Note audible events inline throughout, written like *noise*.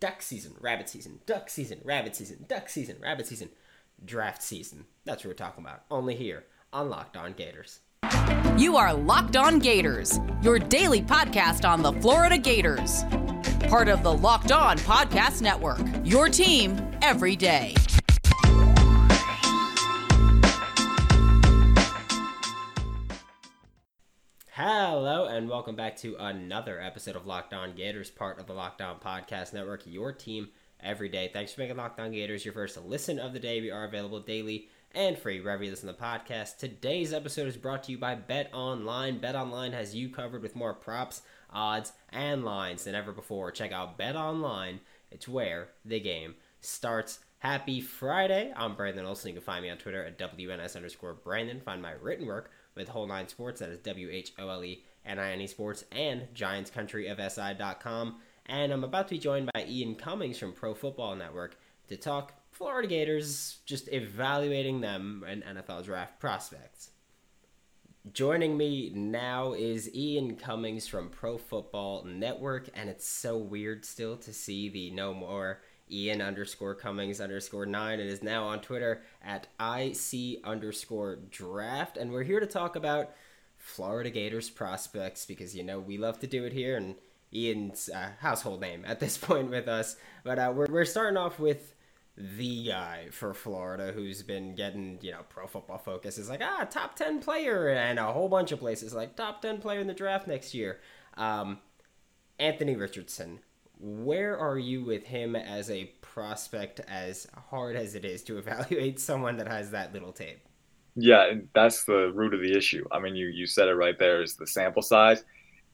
duck season, rabbit season, duck season, rabbit season, duck season, rabbit season, draft season. That's what we're talking about. Only here on Locked On Gators. You are Locked On Gators, your daily podcast on the Florida Gators. Part of the Locked On Podcast Network, your team every day. Hello and welcome back to another episode of Locked On Gators, part of the Locked On Podcast Network, your team every day. Thanks for making Locked On Gators your first listen of the day. We are available daily and free wherever you listen to the podcast. Today's episode is brought to you by Bet Online. Bet Online has you covered with more props, odds, and lines than ever before. Check out Bet Online. It's where the game starts. Happy Friday. I'm Brandon Olson. You can find me on Twitter at WNS underscore Brandon. Find my written work with Whole Nine Sports. That is W H O L E N I N E Sports and Giants Country of SI.com. And I'm about to be joined by Ian Cummings from Pro Football Network to talk Florida Gators, just evaluating them and NFL draft prospects. Joining me now is Ian Cummings from Pro Football Network, and it's so weird still to see the no more Ian underscore Cummings underscore nine. It is now on Twitter at IC underscore draft. And we're here to talk about Florida Gators prospects because, you know, we love to do it here and Ian's uh, household name at this *laughs* point with us. But uh, we're, we're starting off with the guy for Florida who's been getting, you know, pro football focus is like, ah, top 10 player, and a whole bunch of places like top 10 player in the draft next year. Um, Anthony Richardson, where are you with him as a prospect as hard as it is to *laughs* evaluate someone that has that little tape? Yeah that's the root of the issue. I mean you you said it right there is the sample size.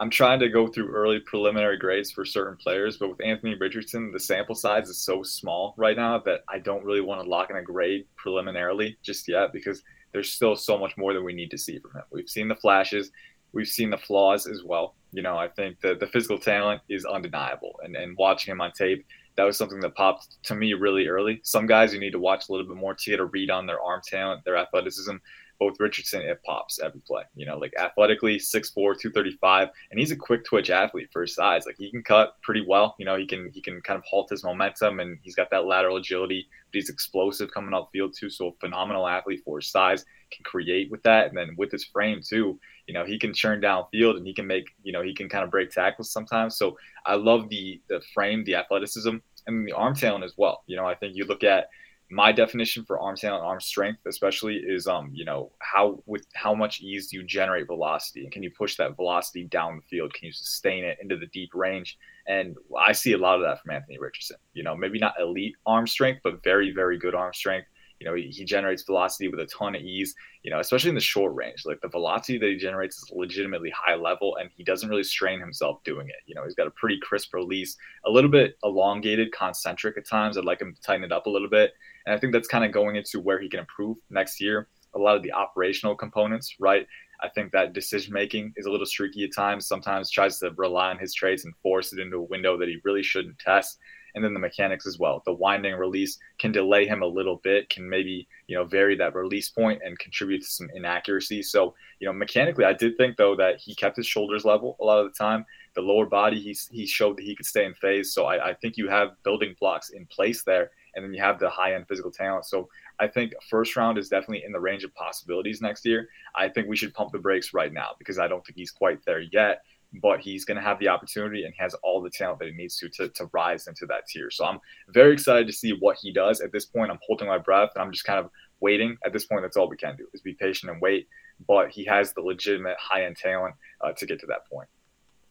I'm trying to go through early preliminary grades for certain players but with anthony richardson the sample size is so small right now that i don't really want to lock in a grade preliminarily just yet because there's still so much more that we need to see from him. We've seen the flashes we've seen the flaws as well you know, I think the, the physical talent is undeniable. And, and watching him on tape, that was something that popped to me really early. Some guys you need to watch a little bit more to get a read on their arm talent, their athleticism. Both Richardson, it pops every play. You know, like athletically, 6'4", 235, and he's a quick twitch athlete for his size. Like he can cut pretty well. You know, he can he can kind of halt his momentum, and he's got that lateral agility. But he's explosive coming off field too. So a phenomenal athlete for his size can create with that, and then with his frame too you know, he can churn downfield and he can make, you know, he can kind of break tackles sometimes. So I love the the frame, the athleticism, and the arm talent as well. You know, I think you look at my definition for arm talent, arm strength, especially, is um, you know, how with how much ease do you generate velocity, and can you push that velocity down the field? Can you sustain it into the deep range? And I see a lot of that from Anthony Richardson. You know, maybe not elite arm strength, but very, very good arm strength. You know, he, he generates velocity with a ton of ease, you know, especially in the short range. Like the velocity that he generates is legitimately high level and he doesn't really strain himself doing it. You know, he's got a pretty crisp release, a little bit elongated, concentric at times. I'd like him to tighten it up a little bit. And I think that's kind of going into where he can improve next year. A lot of the operational components, right? I think that decision making is a little streaky at times. Sometimes tries to rely on his traits and force it into a window that he really shouldn't test and then the mechanics as well. The winding release can delay him a little bit, can maybe you know vary that release point and contribute to some inaccuracy. So you know mechanically, I did think though that he kept his shoulders level a lot of the time. The lower body, he he showed that he could stay in phase. So I, I think you have building blocks in place there, and then you have the high end physical talent. So I think first round is definitely in the range of possibilities next year. I think we should pump the brakes right now because I don't think he's quite there yet but he's going to have the opportunity and has all the talent that he needs to, to to rise into that tier. So I'm very excited to see what he does. At this point, I'm holding my breath and I'm just kind of waiting. At this point, that's all we can do is be patient and wait. But he has the legitimate high end talent uh, to get to that point.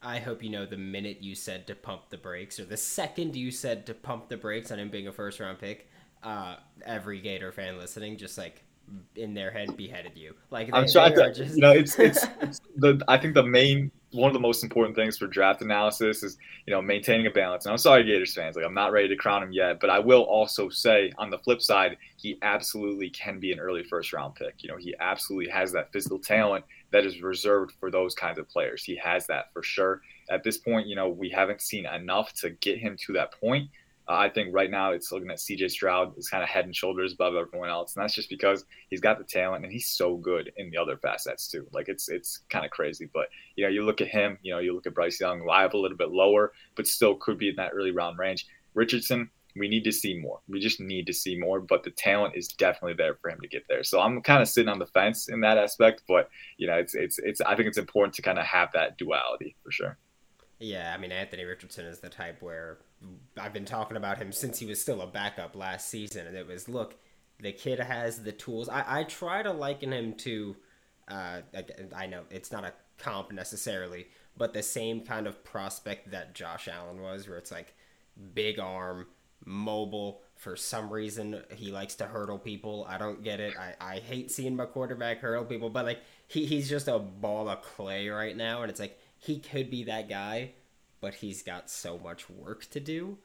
I hope you know the minute you said to pump the brakes, or the second you said to pump the brakes on him being a first round pick, uh, every Gator fan listening just like in their head beheaded you. Like they, I'm trying to, just... you know, it's, it's, *laughs* it's the I think the main one of the most important things for draft analysis is you know maintaining a balance. And I'm sorry, Gators fans, like I'm not ready to crown him yet, but I will also say on the flip side, he absolutely can be an early first round pick. You know, he absolutely has that physical talent that is reserved for those kinds of players. He has that for sure. At this point, you know, we haven't seen enough to get him to that point. Uh, I think right now it's looking at CJ Stroud is kind of head and shoulders above everyone else, and that's just because he's got the talent and he's so good in the other facets too. Like it's it's kind of crazy, but you know you look at him, you know you look at Bryce Young, live a little bit lower, but still could be in that early round range. Richardson, we need to see more. We just need to see more, but the talent is definitely there for him to get there. So I'm kind of sitting on the fence in that aspect, but you know, it's it's it's I think it's important to kind of have that duality for sure. Yeah, I mean Anthony Richardson is the type where I've been talking about him since he was still a backup last season, and it was look, the kid has the tools. I, I try to liken him to, uh, I know it's not a comp necessarily, but the same kind of prospect that Josh Allen was, where it's like big arm, mobile. For some reason, he likes to hurdle people. I don't get it. I, I hate seeing my quarterback hurdle people, but like he, he's just a ball of clay right now, and it's like he could be that guy, but he's got so much work to do.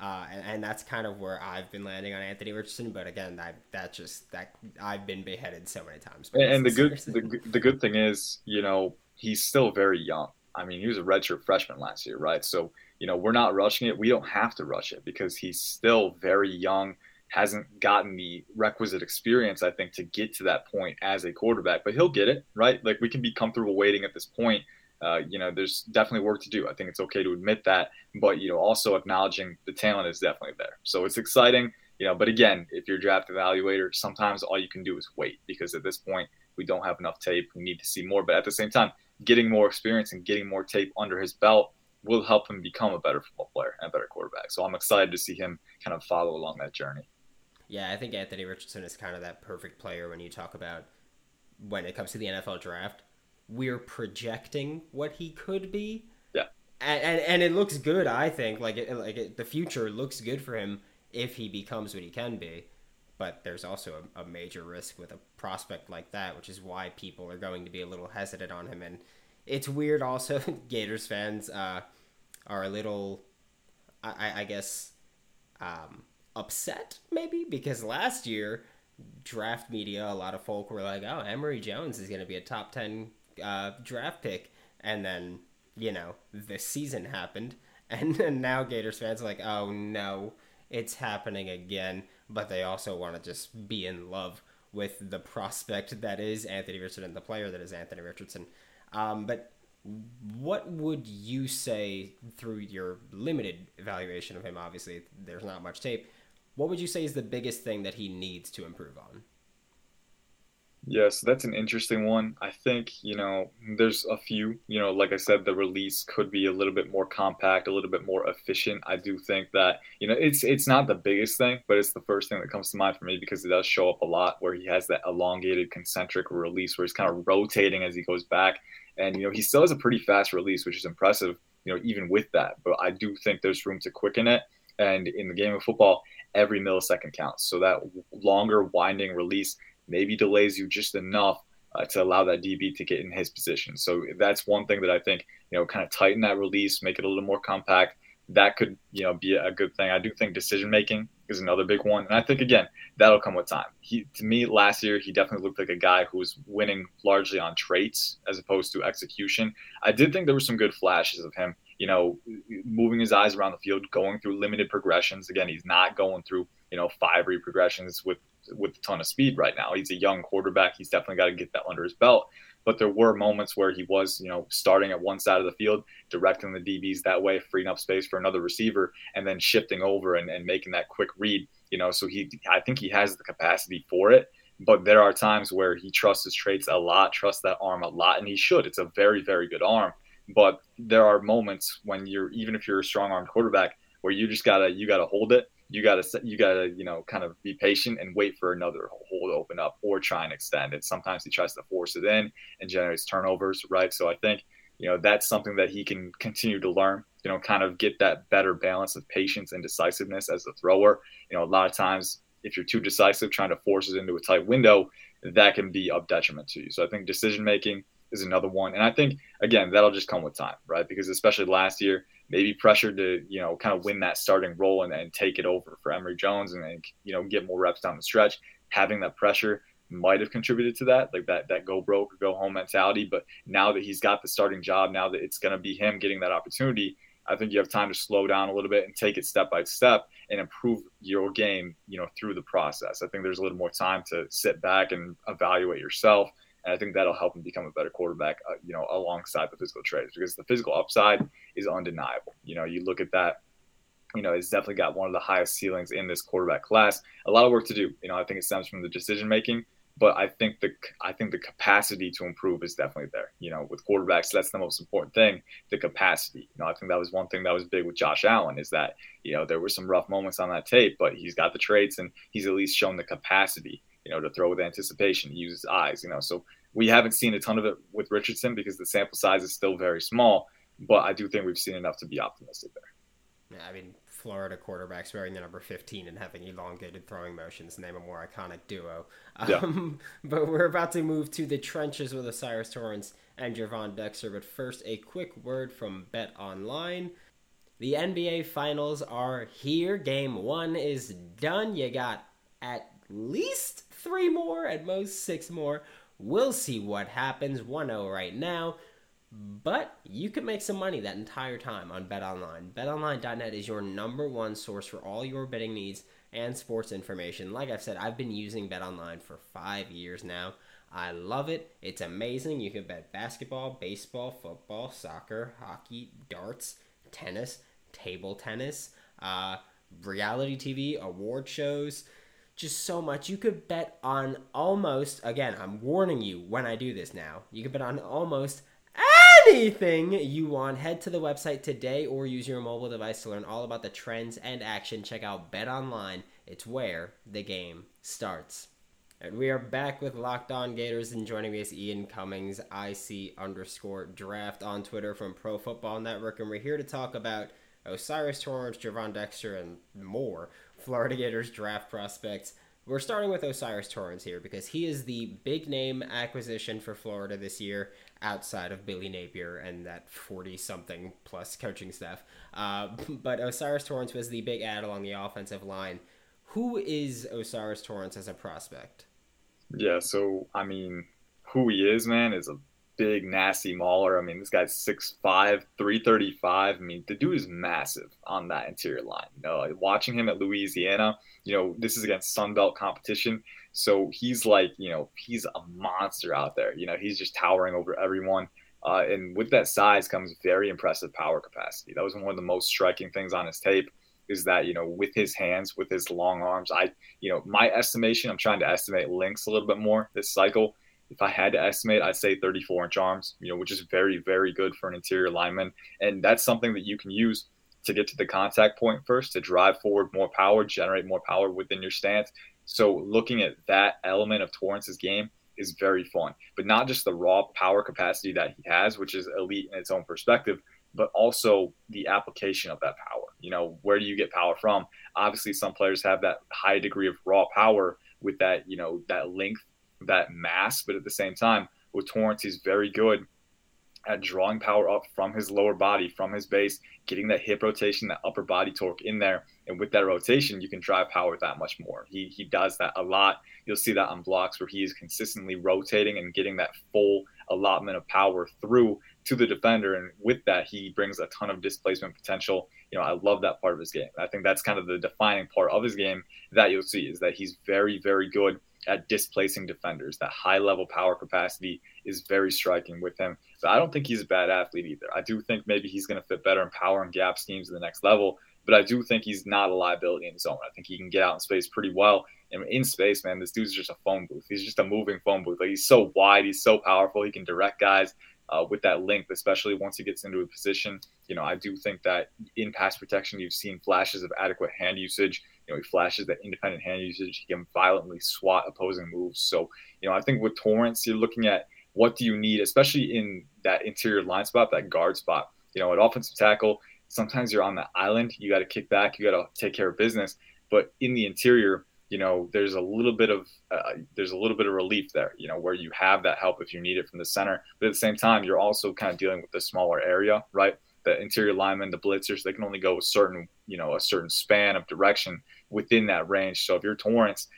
Uh, and, and, that's kind of where I've been landing on Anthony Richardson. But again, that that just that I've been beheaded so many times. And, and the good the, the good thing is, you know, he's still very young. I mean, he was a redshirt freshman last year, right? So you know, we're not rushing it. We don't have to rush it because he's still very young, hasn't gotten the requisite experience, I think, to get to that point as a quarterback. But he'll get it, right? Like we can be comfortable waiting at this point. Uh, you know, there's definitely work to do. I think it's okay to admit that, but you know, also acknowledging the talent is definitely there. So it's exciting, you know. But again, if you're a draft evaluator, sometimes all you can do is wait because at this point we don't have enough tape. We need to see more. But at the same time, getting more experience and getting more tape under his belt will help him become a better football player and a better quarterback. So I'm excited to see him kind of follow along that journey. Yeah, I think Anthony Richardson is kind of that perfect player when you talk about when it comes to the NFL draft. We're projecting what he could be. Yeah. And, and, and it looks good, I think. Like it, like it, the future looks good for him if he becomes what he can be. But there's also a, a major risk with a prospect like that, which is why people are going to be a little hesitant on him. And it's weird also, *laughs* Gators fans. Uh, are a little, I, I guess, um, upset maybe because last year draft media, a lot of folk were like, "Oh, Emory Jones is going to be a top ten uh, draft pick," and then you know the season happened, *laughs* and, and now Gators fans are like, "Oh no, it's happening again." But they also want to just be in love with the prospect *laughs* that is Anthony Richardson and the player that is Anthony Richardson. Um, but what would you say through your limited evaluation of him? Obviously, there's not much tape. What would you say is the biggest thing that he needs to improve on? Yes, that's an interesting one. I think, you know, there's a few, you know, like I said, the release could be a little bit more compact, a little bit more efficient. I do think that, you know, it's it's not the biggest thing, but it's the first thing that comes to mind for me because it does show up a lot where he has that elongated concentric release where he's kind of rotating as he goes back. And, you know, he still has a pretty fast release, which is impressive, you know, even with that. But I do think there's room to quicken it. And in the game of football, every millisecond counts. So that longer winding release maybe delays you just enough uh, to allow that DB to get in his position. So that's one thing that I think, you know, kind of tighten that release, make it a little more compact. That could, you know, be a good thing. I do think decision making is another big one. And I think again, that'll come with time. He to me last year he definitely looked like a guy who was winning largely on traits as opposed to execution. I did think there were some good flashes of him, you know, moving his eyes around the field, going through limited progressions. Again, he's not going through, you know, five read progressions with with a ton of speed right now. He's a young quarterback. He's definitely got to get that under his belt. But there were moments where he was, you know, starting at one side of the field, directing the DBs that way, freeing up space for another receiver, and then shifting over and, and making that quick read. You know, so he, I think he has the capacity for it. But there are times where he trusts his traits a lot, trusts that arm a lot, and he should. It's a very, very good arm. But there are moments when you're, even if you're a strong arm quarterback, where you just gotta, you gotta hold it you gotta you gotta you know kind of be patient and wait for another hole to open up or try and extend it. Sometimes he tries to force it in and generates turnovers, right? So I think you know that's something that he can continue to learn. You know, kind of get that better balance of patience and decisiveness as a thrower. You know, a lot of times if you're too decisive, trying to force it into a tight window, that can be of detriment to you. So I think decision making is another one, and I think again that'll just come with time, right? Because especially last year maybe pressured to you know kind of win that starting role and, and take it over for Emory Jones and, and you know get more reps down the stretch. Having that pressure might have contributed to that, like that that go broke or go home mentality. But now that he's got the starting job, now that it's going to be him getting that opportunity, I think you have time to slow down a little bit and take it step by step and improve your game, you know, through the process. I think there's a little more time to sit back and evaluate yourself and I think that'll help him become a better quarterback, uh, you know, alongside the physical traits because the physical upside is undeniable. You know, you look at that you know, has definitely got one of the highest ceilings in this quarterback class. A lot of work to do. You know, I think it stems from the decision making, but I think the I think the capacity to improve is definitely there. You know, with quarterbacks, that's the most important thing, the capacity. You know, I think that was one thing that was big with Josh Allen is that, you know, there were some rough moments on that tape, but he's got the traits and he's at least shown the capacity, you know, to throw with anticipation, use his eyes, you know. So we haven't seen a ton of it with Richardson because the sample size is still very small, but I do think we've seen enough to be optimistic there. Yeah, I mean, Florida quarterbacks wearing the number 15 and having elongated throwing motions name a more iconic duo. Yeah. Um, *laughs* but we're about to move to the trenches with O'Cyrus Torrence and Gervon Dexter. But first, a quick word from Bet Online. The NBA Finals are here. Game one is done. You got at least three more, at most six more. We'll see what happens. 1 0 right now. But you can make some money that entire time on BetOnline. BetOnline.net is your number one source for all your betting needs and sports information. Like I've said, I've been using BetOnline for five years now. I love it. It's amazing. You can bet basketball, baseball, football, soccer, hockey, darts, tennis, table tennis, uh, reality TV, award shows, just so much. You could bet on almost, again, I'm warning you when I do this now, you could bet on almost anything you want, head to the website today or use your mobile device to learn all about the trends and action. Check out Bet Online. It's where the game starts. And we are back with Locked On Gators, and joining me is Ian Cummings, IC underscore draft on Twitter from Pro Football Network. And we're here to talk about O'Cyrus Torrence, Gervon Dexter, and more Florida Gators draft prospects. We're starting with O'Cyrus Torrence here because he is the big name acquisition for Florida this year outside of Billy Napier and that 40 something plus coaching staff. Uh, *laughs* but O'Cyrus Torrence was the big add along the offensive line. Who is O'Cyrus Torrence as a prospect? Yeah, so I mean, who he is, man, is a big, nasty mauler. I mean, this guy's 6'5, 335. I mean, the dude is massive on that interior line. Like watching him at Louisiana, you know, this is against Sun Belt competition. So he's like, you know, he's a monster out there. You know, he's just towering over everyone. Uh, and with that size comes very impressive power capacity. That was one of the most striking things on his tape is that, you know, with his hands, with his long arms, I, you know, my estimation, I'm trying to estimate links a little bit more this cycle. If I had to estimate, I'd say 34 inch arms, you know, which is very, very good for an interior lineman. And that's something that you can use to get to the contact point first, to drive forward more power, generate more power within your stance, so looking at that element of Torrence's game is very fun, but not just the raw power capacity that he has, which is elite in its own perspective, but also the application of that power. You know, where do you get power from? Obviously, some players have that high degree of raw power with that, you know, that length, that mass, but at the same time, with Torrence, he's very good at drawing power up from his lower body, from his base, getting that hip rotation, that upper body torque in there. And with that rotation, you can drive power that much more. He, he does that a lot. You'll see that on blocks where he is consistently rotating and getting that full allotment of power through to the defender. And with that, he brings a ton of displacement potential. You know, I love that part of his game. I think that's kind of the defining part of his game that you'll see is that he's very, very good at displacing defenders. That high level power capacity is very striking with him. But I don't think he's a bad athlete either. I do think maybe he's going to fit better in power and gap schemes at the next level. But I do think he's not a liability in zone. I think he can get out in space pretty well. And in space, man, this dude's just a phone booth. He's just a moving phone booth. Like he's so wide, he's so powerful. He can direct guys uh, with that length, especially once he gets into a position. You know, I do think that in pass protection, you've seen flashes of adequate hand usage. You know, he flashes that independent hand usage. He can violently swat opposing moves. So, you know, I think with Torrence, you're looking at what do you need, especially in that interior line spot, that guard spot. You know, at offensive tackle, sometimes you're on the island. You got to kick back. You got to take care of business. But in the interior, you know, there's a little bit of uh, there's a little bit of relief there. You know, where you have that help if you need it from the center. But at the same time, you're also kind of dealing with the smaller area, right? The interior linemen, the blitzers, they can only go a certain, you know, a certain span of direction within that range. So if you're Torrence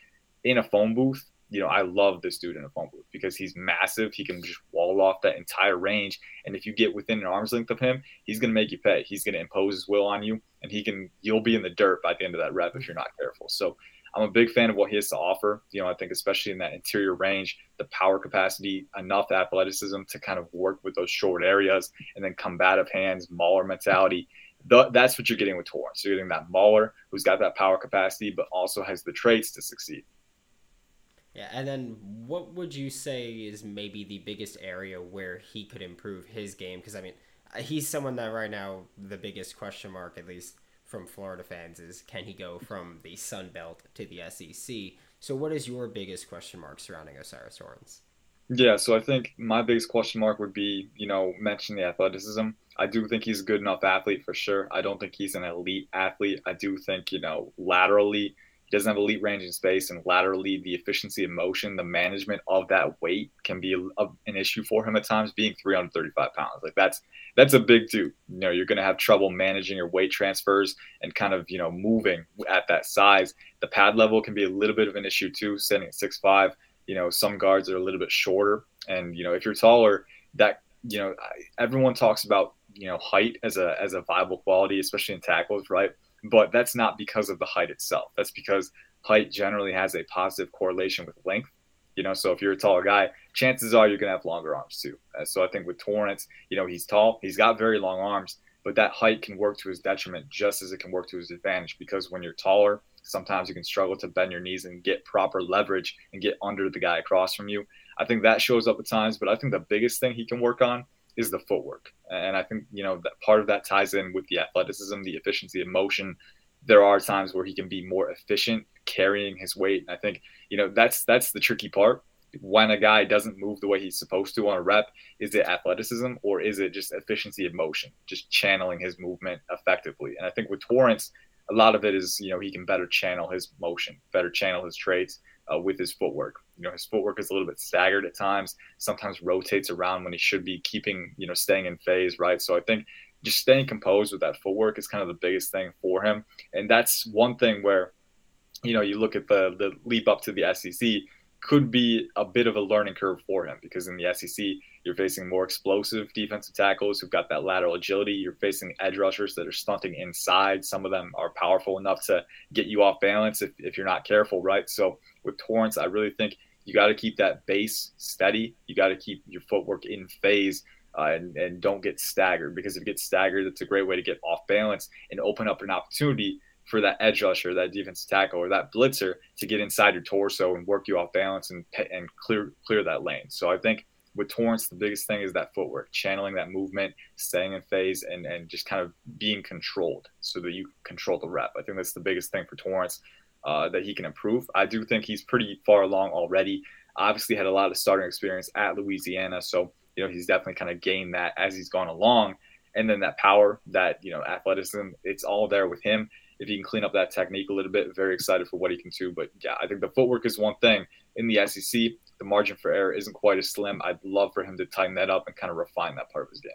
in a phone booth, you know, I love this dude in a phone booth because he's massive. He can just wall off that entire range. And if you get within an arm's length of him, he's going to make you pay. He's going to impose his will on you, and he can, you'll be in the dirt by the end of that rep if you're not careful. So I'm a big fan of what he has to offer. You know, I think especially in that interior range, the power capacity, enough athleticism to kind of work with those short areas, and then combative hands, mauler mentality. the, that's what you're getting with Torrence. You're getting that mauler who's got that power capacity, but also has the traits to succeed. Yeah, and then what would you say is maybe the biggest area where he could improve his game? Because I mean, he's someone that right now the biggest question mark, at least from Florida fans, is can he go from the Sun Belt to the SEC? So, what is your biggest question mark surrounding O'Cyrus Torrence? Yeah, so I think my biggest question mark would be, you know, mention the athleticism. I do think he's a good enough athlete for sure. I don't think he's an elite athlete. I do think, you know, laterally, he doesn't have elite range in space, and laterally, the efficiency of motion, the management of that weight can be a, an issue for him at times. Being 335 pounds, like that's that's a big two. You know, you're going to have trouble managing your weight transfers and kind of you know moving at that size. The pad level can be a little bit of an issue too. Standing at six five, you know, some guards are a little bit shorter, and you know, if you're taller, that you know, everyone talks about you know height as a as a viable quality, especially in tackles, right? But that's not because of the height itself. That's because height generally has a positive correlation with length. You know, so if you're a taller guy, chances are you're going to have longer arms too. Uh, so I think with Torrence, you know, he's tall, he's got very long arms, but that height can work to his detriment just as it can work to his advantage because when you're taller, sometimes you can struggle to bend your knees and get proper leverage and get under the guy across from you. I think that shows up at times, but I think the biggest thing he can work on is the footwork. And I think, you know, that part of that ties in with the athleticism, the efficiency of motion. There are times where he can be more efficient carrying his weight. And I think, you know, that's that's the tricky part. When a guy doesn't move the way he's supposed to on a rep, is it athleticism or is it just efficiency of motion, just channeling his movement effectively? And I think with Torrence, a lot of it is, you know, he can better channel his motion, better channel his traits uh, with his footwork. You know, his footwork is a little bit staggered at times, sometimes rotates around when he should be keeping, you know, staying in phase, right? So I think just staying composed with that footwork is kind of the biggest thing for him. And that's one thing where, you know, you look at the the leap up to the SEC could be a bit of a learning curve for him because in the SEC you're facing more explosive defensive tackles who've got that lateral agility. You're facing edge rushers that are stunting inside. Some of them are powerful enough to get you off balance if, if you're not careful, right? So with Torrence, I really think you got to keep that base steady. You got to keep your footwork in phase uh, and, and don't get staggered because if you get staggered, it's a great way to get off balance and open up an opportunity for that edge rusher, that defensive tackle, or that blitzer to get inside your torso and work you off balance and and clear clear that lane. So I think with Torrence, the biggest thing is that footwork, channeling that movement, staying in phase, and and just kind of being controlled so that you control the rep. I think that's the biggest thing for Torrence uh, that he can improve. I do think he's pretty far along already. Obviously, had a lot of starting experience at Louisiana, so you know he's definitely kind of gained that as he's gone along. And then that power, that you know athleticism, it's all there with him if he can clean up that technique a little bit, very excited for what he can do. But yeah, I think the footwork is one thing. In the SEC, the margin for error isn't quite as slim. I'd love for him to tighten that up and kind of refine that part of his game.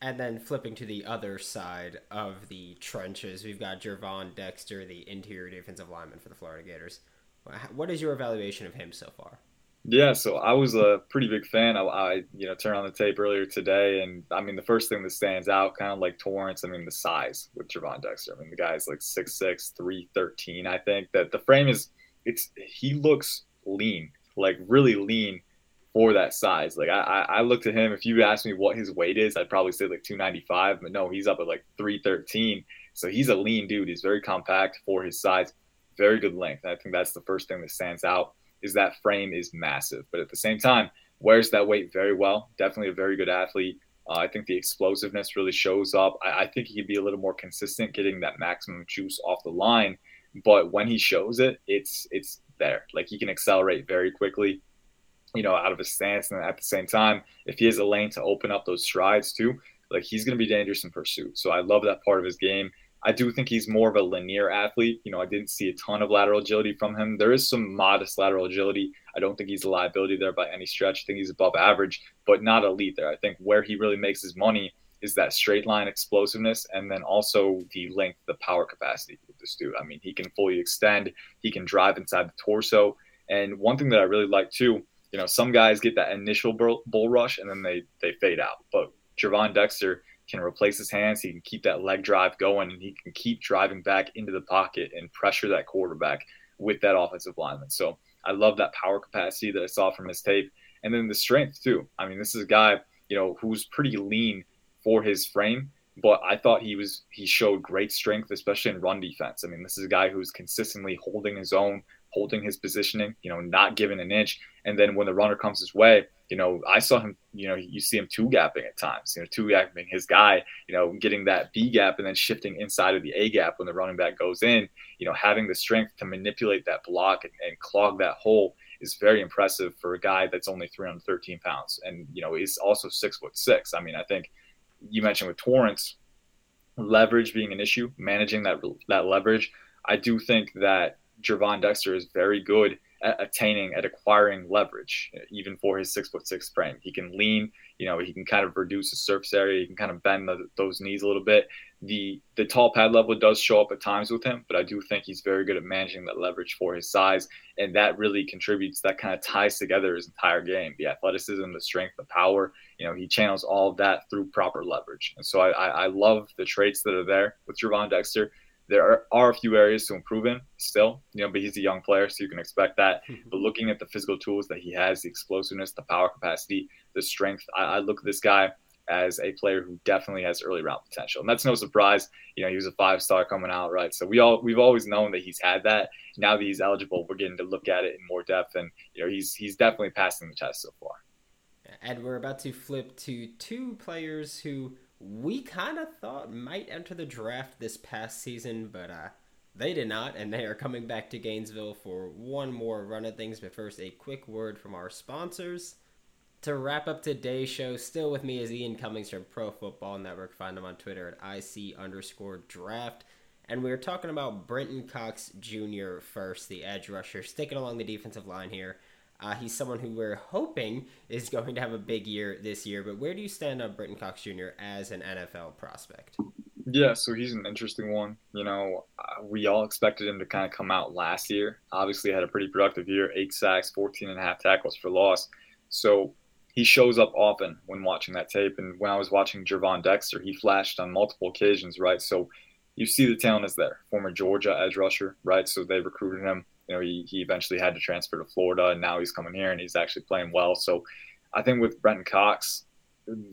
And then flipping to the other side of the trenches, we've got Gervon Dexter, the interior defensive lineman for the Florida Gators. What is your evaluation of him so far? Yeah, so I was a pretty big fan. I, I, you know, turned on the tape earlier today, and I mean, the first thing that stands out, kind of like Torrence, I mean, the size with Gervon Dexter. I mean, the guy's like 6'6", 313. I think that the frame is, it's he looks lean, like really lean for that size. Like I, I looked at him. If you asked me what his weight is, I'd probably say like 295, but no, he's up at like 313. So he's a lean dude. He's very compact for his size, very good length. I think that's the first thing that stands out is that frame is massive. But at the same time, wears that weight very well. Definitely a very good athlete. Uh, I think the explosiveness really shows up. I, I, think he could be a little more consistent, getting that maximum juice off the line. But when he shows it, it's it's there. Like he can accelerate very quickly, you know, out of his stance. And at the same time, if he has a lane to open up those strides too, like he's going to be dangerous in pursuit. So I love that part of his game. I do think he's more of a linear athlete. You know, I didn't see a ton of lateral agility from him. There is some modest lateral agility. I don't think he's a liability there by any stretch. I think he's above average, but not elite there. I think where he really makes his money is that straight line explosiveness and then also the length, the power capacity with this dude. I mean, he can fully extend, he can drive inside the torso. And one thing that I really like too, you know, some guys get that initial bull rush and then they they fade out. But Gervon Dexter, can replace his hands. He can keep that leg drive going, and he can keep driving back into the pocket and pressure that quarterback with that offensive lineman. So I love that power capacity that I saw from his tape, and then the strength too. I mean, this is a guy you know who's pretty lean for his frame, but I thought he was he showed great strength, especially in run defense. I mean, this is a guy who's consistently holding his own, holding his positioning, you know, not giving an inch. And then when the runner comes his way, you know, I saw him, you know, you see him two gapping at times, you know, two gapping his guy, you know, getting that B gap and then shifting inside of the A gap when the running back goes in, you know, having the strength to manipulate that block and, and clog that hole is very impressive for a guy that's only 313 pounds and, you know, is also six foot six. I mean, I think you mentioned with Torrence, leverage being an issue, managing that that leverage. I do think that Gervon Dexter is very good at attaining at acquiring leverage, uh, even for his six foot six frame. He can lean, you know, he can kind of reduce the surface area. He can kind of bend the, those knees a little bit. The the tall pad level does show up at times with him, but I do think he's very good at managing that leverage for his size, and that really contributes. That kind of ties together his entire game: the athleticism, the strength, the power. You know, he channels all of that through proper leverage, and so I, I, I love the traits that are there with Gervon Dexter there are, are, a few areas to improve in still, you know, but he's a young player, so you can expect that. Mm-hmm. but looking at the physical tools that he has, the explosiveness, the power capacity, the strength, I, I, look at this guy as a player who definitely has early round potential. And that's no surprise. You know, he was a five star coming out, right? So we all we've always known that he's had that. Now that he's eligible, we're getting to look at it in more depth and you know, he's he's definitely passing the test so far. And we're about to flip to two players who we kind of thought might enter the draft this past season, but uh, they did not, and they are coming back to Gainesville for one more run of things. But first, a quick word from our sponsors. To wrap up today's show, still with me is Ian Cummings from Pro Football Network. Find him on Twitter at IC underscore draft. And we are talking about Brenton Cox Jr. first, the edge rusher, sticking along the defensive line here. Uh, he's someone who we're hoping is going to have a big year this year. But where do you stand on Brenton Cox Jr. as an NFL prospect? Yeah, so he's an interesting one. You know, uh, we all expected him to kind of come out last year. Obviously, had a pretty productive year eight sacks, 14 and a half tackles for loss. So he shows up often when watching that tape. And when I was watching Gervon Dexter, he flashed on multiple occasions, right? So you see the talent is there. Former Georgia edge rusher, right? So they recruited him you know, he, he eventually had to transfer to Florida, and now he's coming here and he's actually playing well. So I think with Brenton Cox,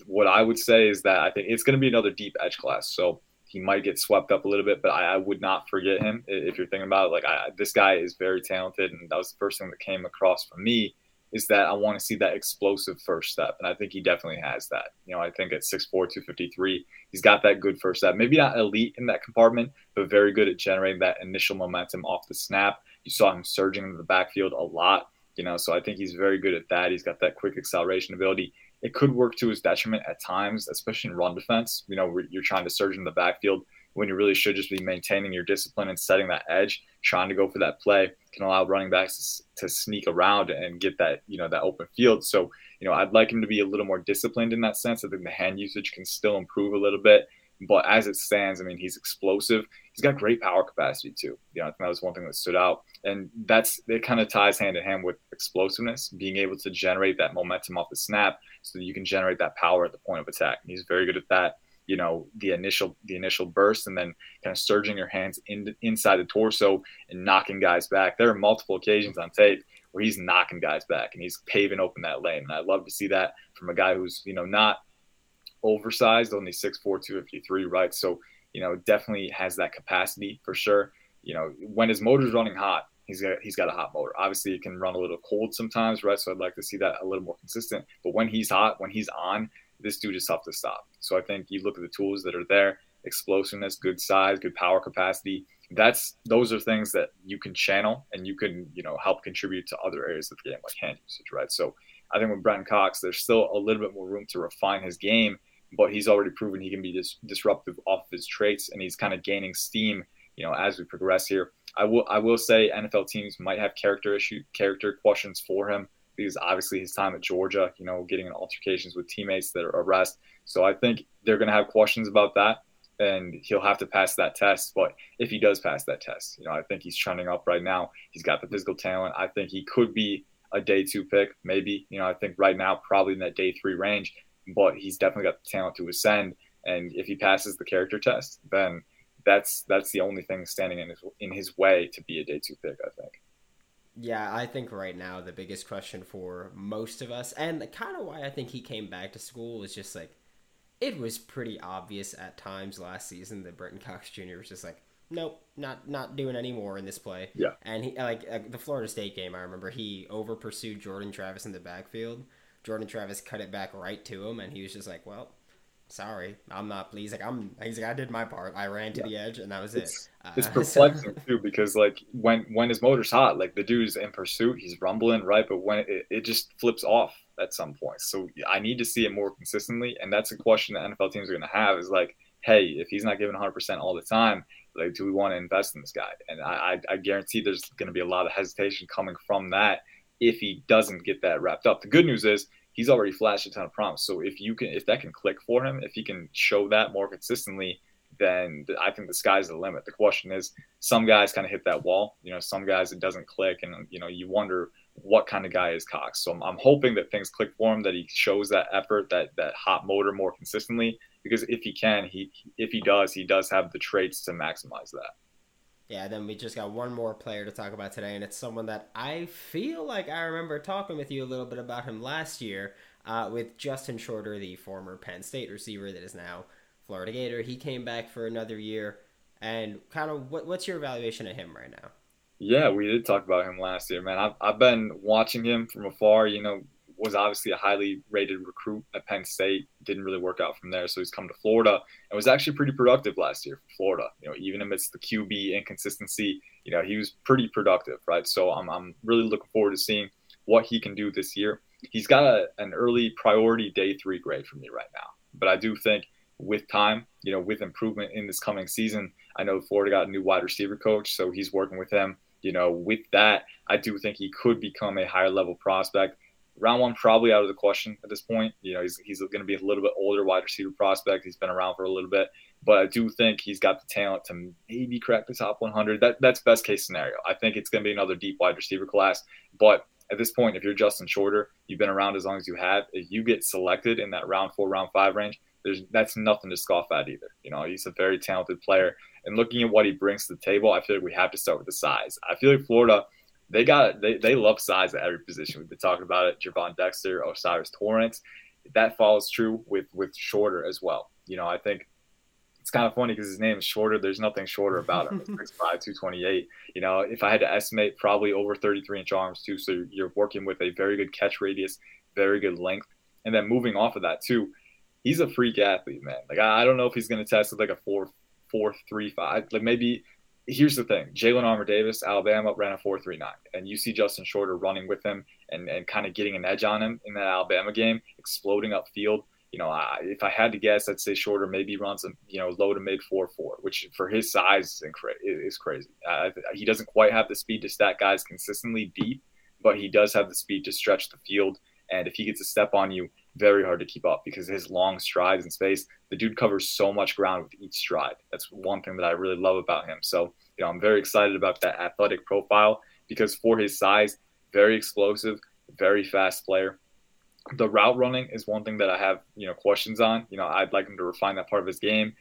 what I would say is that I think it's going to be another deep edge class. So he might get swept up a little bit, but I, I would not forget him if you're thinking about it. Like I, this guy is very talented, and that was the first thing that came across for me is that I want to see that explosive first step, and I think he definitely has that. You know, I think at 6'4", 253, he's got that good first step. Maybe not elite in that compartment, but very good at generating that initial momentum off the snap. You saw him surging into the backfield a lot, you know, so I think he's very good at that. He's got that quick acceleration ability. It could work to his detriment at times, especially in run defense. You know, you're trying to surge in the backfield when you really should just be maintaining your discipline and setting that edge, trying to go for that play can allow running backs to, sneak around and get that, you know, that open field. So, you know, I'd like him to be a little more disciplined in that sense. I think the hand usage can still improve a little bit. But as it stands, I mean, he's explosive. He's got great power capacity too. You know, I think that was one thing that stood out, and that's it. Kind of ties hand in hand with explosiveness, being able to generate that momentum off the snap, so that you can generate that power at the point of attack. And he's very good at that. You know, the initial the initial burst, and then kind of surging your hands in, inside the torso and knocking guys back. There are multiple occasions on tape where he's knocking guys back and he's paving open that lane. And I love to see that from a guy who's you know not oversized, only 6'4", 253, right? So, you know, definitely has that capacity for sure. You know, when his motor's running hot, he's got he's got a hot motor. Obviously, it can run a little cold sometimes, right? So I'd like to see that a little more consistent. But when he's hot, when he's on, this dude is tough to stop. So I think you look at the tools that are there: explosiveness, good size, good power capacity. That's those are things that you can channel and you can you know help contribute to other areas of the game like hand usage, right? So I think with Brenton Cox, there's still a little bit more room to refine his game but he's already proven he can be dis- disruptive off of his traits, and he's kind of gaining steam, you know, as we progress here. I will I will say NFL teams might have character issue character questions for him because obviously his time at Georgia, you know, getting in altercations with teammates that are arrest. So I think they're going to have questions about that, and he'll have to pass that test. But if he does pass that test, you know, I think he's trending up right now. He's got the physical talent. I think he could be a day two pick, maybe. You know, I think right now probably in that day three range but he's definitely got the talent to ascend. And if he passes the character test, then that's that's the only thing standing in his in his way to be a day two pick. I think. Yeah, I think right now the biggest question for most of us, and kind of why I think he came back to school, was just like it was pretty obvious at times last season that Brenton Cox Jr. was just like, nope, not not doing any more in this play. Yeah. And he like uh, the Florida State game, I remember he over pursued Jordan Travis in the backfield. Jordan Travis cut it back right to him, and he was just like, well. Sorry, I'm not pleased. Like I'm, he's like I did my part. I ran to yeah. the edge, and that was it's, it. Uh, it's *laughs* perplexing so... too because like when when his motor's hot, like the dude's in pursuit, he's rumbling right, but when it, it just flips off, at some point. So I need to see it more consistently, and that's a question that NFL teams are going to have: is like, hey, if he's not giving 100 percent all the time, like, do we want to invest in this guy? And I, I, I guarantee there's going to be a lot of hesitation coming from that if he doesn't get that wrapped up. The good news is he's already flashed a ton of promise. So if you can, if that can click for him, if he can show that more consistently, then I think the sky's the limit. The question is, some guys kind of hit that wall. You know, some guys it doesn't click, and you know, you wonder what kind of guy is Cox. So I'm, I'm, hoping that things click for him, that he shows that effort, that that hot motor more consistently. Because if he can, he if he does, he does have the traits to maximize that. Yeah, then we just got one more player to talk about today, and it's someone that I feel like I remember talking with you a little bit about him last year uh, with Justin Shorter, the former Penn State receiver that is now Florida Gator. He came back for another year, and kind of what, what's your evaluation of him right now? Yeah, we did talk about him last year, man. I've, I've been watching him from afar. You know, was obviously a highly rated recruit at Penn State. Didn't really work out from there, so he's come to Florida and was actually pretty productive last year for Florida. You know, even amidst the QB inconsistency, you know, he was pretty productive, right? So I'm, I'm really looking forward to seeing what he can do this year. He's got a, an early priority day three grade for me right now, but I do think with time, you know, with improvement in this coming season, I know Florida got a new wide receiver coach, so he's working with him you know, with that, I do think he could become a higher level prospect. Round one probably out of the question at this point. You know, he's, he's going to be a little bit older wide receiver prospect. He's been around for a little bit, but I do think he's got the talent to maybe crack the top 100. That that's best case scenario. I think it's going to be another deep wide receiver class, but at this point, if you're Justin Shorter, you've been around as long as you have. If you get selected in that round four, round five range, there's that's nothing to scoff at either. You know, he's a very talented player, and looking at what he brings to the table, I feel like we have to start with the size. I feel like Florida, they got they, they love size at every position. We've been talking about it. Gervon Dexter, O'Cyrus Torrence. That follows true with with Shorter as well. You know, I think it's kind of funny because his name is shorter. There's nothing shorter about him. 6'5", *laughs* 228. You know, if I had to estimate, probably over 33 inch arms too. So you're working with a very good catch radius, very good length, and then moving off of that too he's a freak athlete, man. Like I, I don't know if he's gonna test with like a four four three five. Like maybe here's the thing: Jalyn Armour Davis, Alabama ran a four three nine, and you see Justin Shorter running with him and and kind of getting an edge on him in that Alabama game, exploding upfield. You know, I, if I had to guess, I'd say Shorter maybe runs a you know low to mid four four, which for his size is crazy. Uh, he doesn't quite have the speed to stack guys consistently deep, but he does have the speed to stretch the field. And if he gets a step on you, very hard to keep up because his long strides in space, the dude covers so much ground with each stride. That's one thing that I really love about him. So, you know, I'm very excited about that athletic profile because for his size, very explosive, very fast player. The route running is one thing that I have, you know, questions on. You know, I'd like him to refine that part of his game.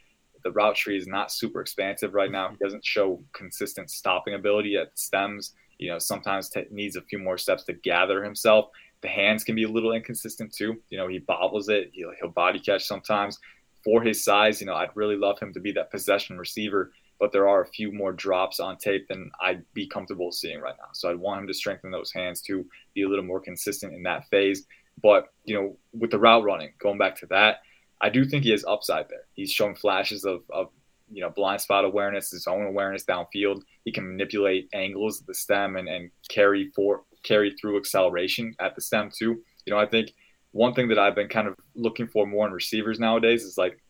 The route tree is not super expansive right now. He doesn't show consistent stopping ability at stems. You know, sometimes t- needs a few more steps to gather himself. The hands can be a little inconsistent too. You know, he bobbles it. He'll, he'll body catch sometimes. For his size, you know, I'd really love him to be that possession receiver, but there are a few more drops on tape than I'd be comfortable seeing right now. So I'd want him to strengthen those hands to be a little more consistent in that phase. But, you know, with the route running, going back to that, I do think he has upside there. He's shown flashes of, of you know, blind spot awareness, his own awareness downfield. He can manipulate angles of the stem and, and carry for carry through acceleration at the stem too. You know, I think one thing that I've been kind of looking for more in receivers nowadays is like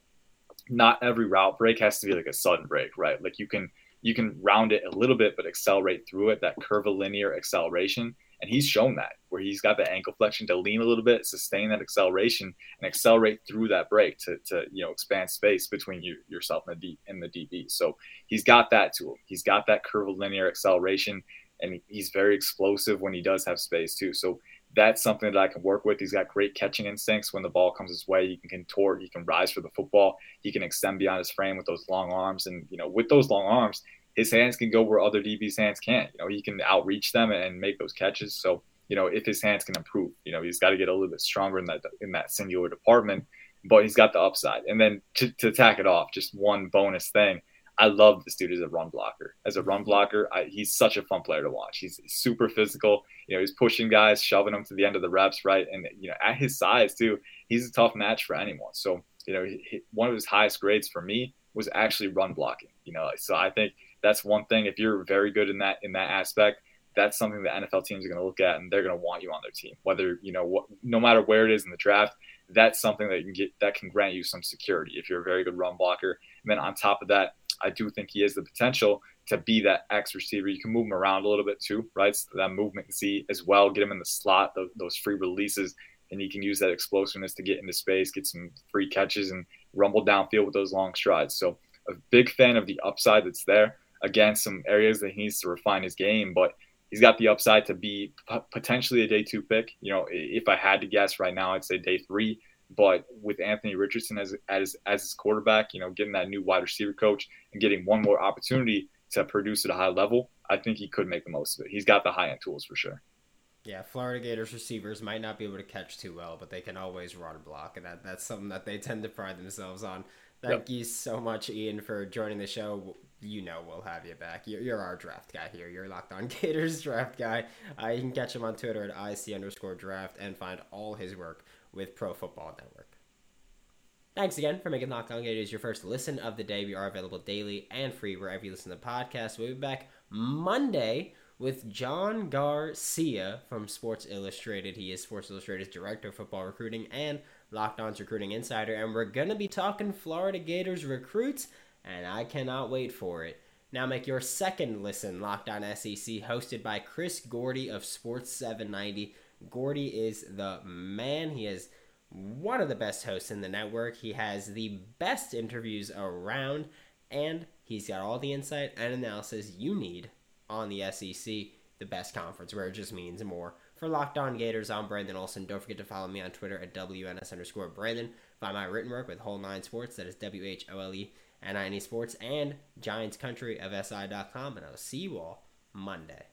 not every route break has to be like a sudden break, right? Like you can you can round it a little bit but accelerate through it, that curvilinear acceleration. And he's shown that where he's got the ankle flexion to lean a little bit, sustain that acceleration, and accelerate through that break to, to you know expand space between you yourself and the D and the DB. So he's got that to him. He's got that curvilinear acceleration and he's very explosive when he does have space too. So that's something that I can work with. He's got great catching instincts. When the ball comes his way, he can contort, he can rise for the football, he can extend beyond his frame with those long arms, and you know, with those long arms, his hands can go where other DBs' hands can't. You know, he can outreach them and make those catches. So you know, if his hands can improve, you know, he's got to get a little bit stronger in that in that singular department. but he's got the upside. And then to, to tack it off, just one bonus thing. I love this dude as a run blocker. As a run mm-hmm. blocker, I, he's such a fun player to watch. He's super physical. You know, he's pushing guys, shoving them to the end of the reps, right? And you know, at his size too, he's a tough match for anyone. So you know, he, one of his highest grades for me was actually run blocking. You know, so I think that's one thing. If you're very good in that in that aspect, that's something the NFL teams are going to look at and they're going to want you on their team. Whether you know, what, no matter where it is in the draft, that's something that you can get that can grant you some security if you're a very good run blocker. And then on top of that, I do think he has the potential to be that X receiver. You can move him around a little bit too, right? So that movement Z as well. Get him in the slot, those, those free releases, and he can use that explosiveness to get into space, get some free catches, and rumble downfield with those long strides. So a big fan of the upside that's there. Again, some areas that he needs to refine his game, but he's got the upside to be potentially a day two pick. You know, if I had to guess right now, I'd say day three. But with Anthony Richardson as as as his quarterback, you know, getting that new wide receiver coach and getting one more opportunity to produce at a high level, I think he could make the most of it. He's got the high end tools for sure. Yeah, Florida Gators receivers might not be able to catch too well, but they can always run block, and that, that's something that they *laughs* tend to pride themselves on. Thank yep. you so much, Ian, for joining the show. You know we'll have you back. You're, you're our draft guy here. You're Locked On *laughs* Gators draft guy. Uh, you can catch him on Twitter at IC underscore draft and find all his work with Pro Football Network. Thanks again for making Locked On Gators your first listen of the day. We are available daily and free wherever you listen to podcasts. We'll be back Monday with John Garcia from Sports Illustrated. He is Sports Illustrated's director of football recruiting and Locked On's recruiting insider, and we're going to be talking Florida Gators recruits, and I cannot wait for it. Now make your second listen Locked On SEC, hosted by Chris Gordy of Sports 790. Gordy is the man. He is one of the best hosts in the network. He has the best interviews around, and he's got all the insight and analysis you need on the SEC, the best conference, where it just means more. For Locked On Gators, I'm Brandon Olson. Don't forget to follow me on Twitter at WNS underscore Brandon. Find my written work with Whole Nine Sports, that is W H O L E N I N E Sports, and Giants Country of SI.com. And I'll see you all Monday.